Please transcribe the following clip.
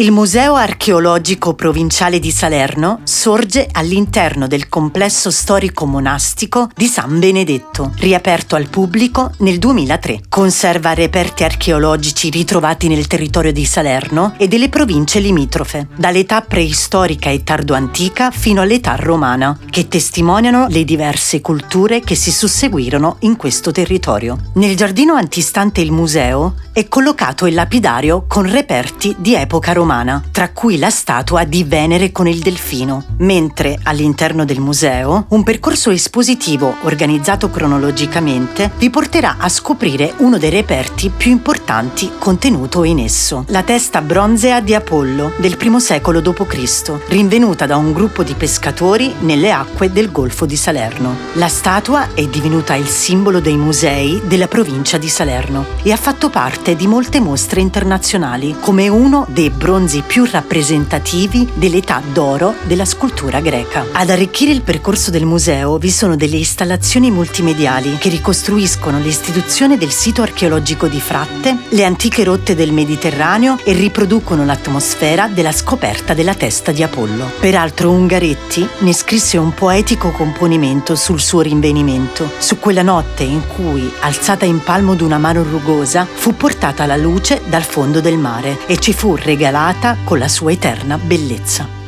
Il Museo archeologico provinciale di Salerno sorge all'interno del complesso storico-monastico di San Benedetto, riaperto al pubblico nel 2003. Conserva reperti archeologici ritrovati nel territorio di Salerno e delle province limitrofe, dall'età preistorica e tardoantica fino all'età romana, che testimoniano le diverse culture che si susseguirono in questo territorio. Nel giardino antistante il museo è collocato il lapidario con reperti di epoca romana, tra cui la statua di Venere con il delfino, mentre all'interno del museo un percorso espositivo organizzato cronologicamente vi porterà a scoprire uno dei reperti più importanti contenuto in esso, la testa bronzea di Apollo del I secolo d.C., rinvenuta da un gruppo di pescatori nelle acque del Golfo di Salerno. La statua è divenuta il simbolo dei musei della provincia di Salerno e ha fatto parte di molte mostre internazionali come uno dei bronzi più rappresentativi dell'età d'oro della scultura greca. Ad arricchire il percorso del museo vi sono delle installazioni multimediali che ricostruiscono l'istituzione del sito archeologico di Fratte, le antiche rotte del Mediterraneo e riproducono l'atmosfera della scoperta della testa di Apollo. Peraltro Ungaretti ne scrisse un poetico componimento sul suo rinvenimento, su quella notte in cui, alzata in palmo d'una mano rugosa, fu portata la luce dal fondo del mare e ci fu regalata con la sua eterna bellezza.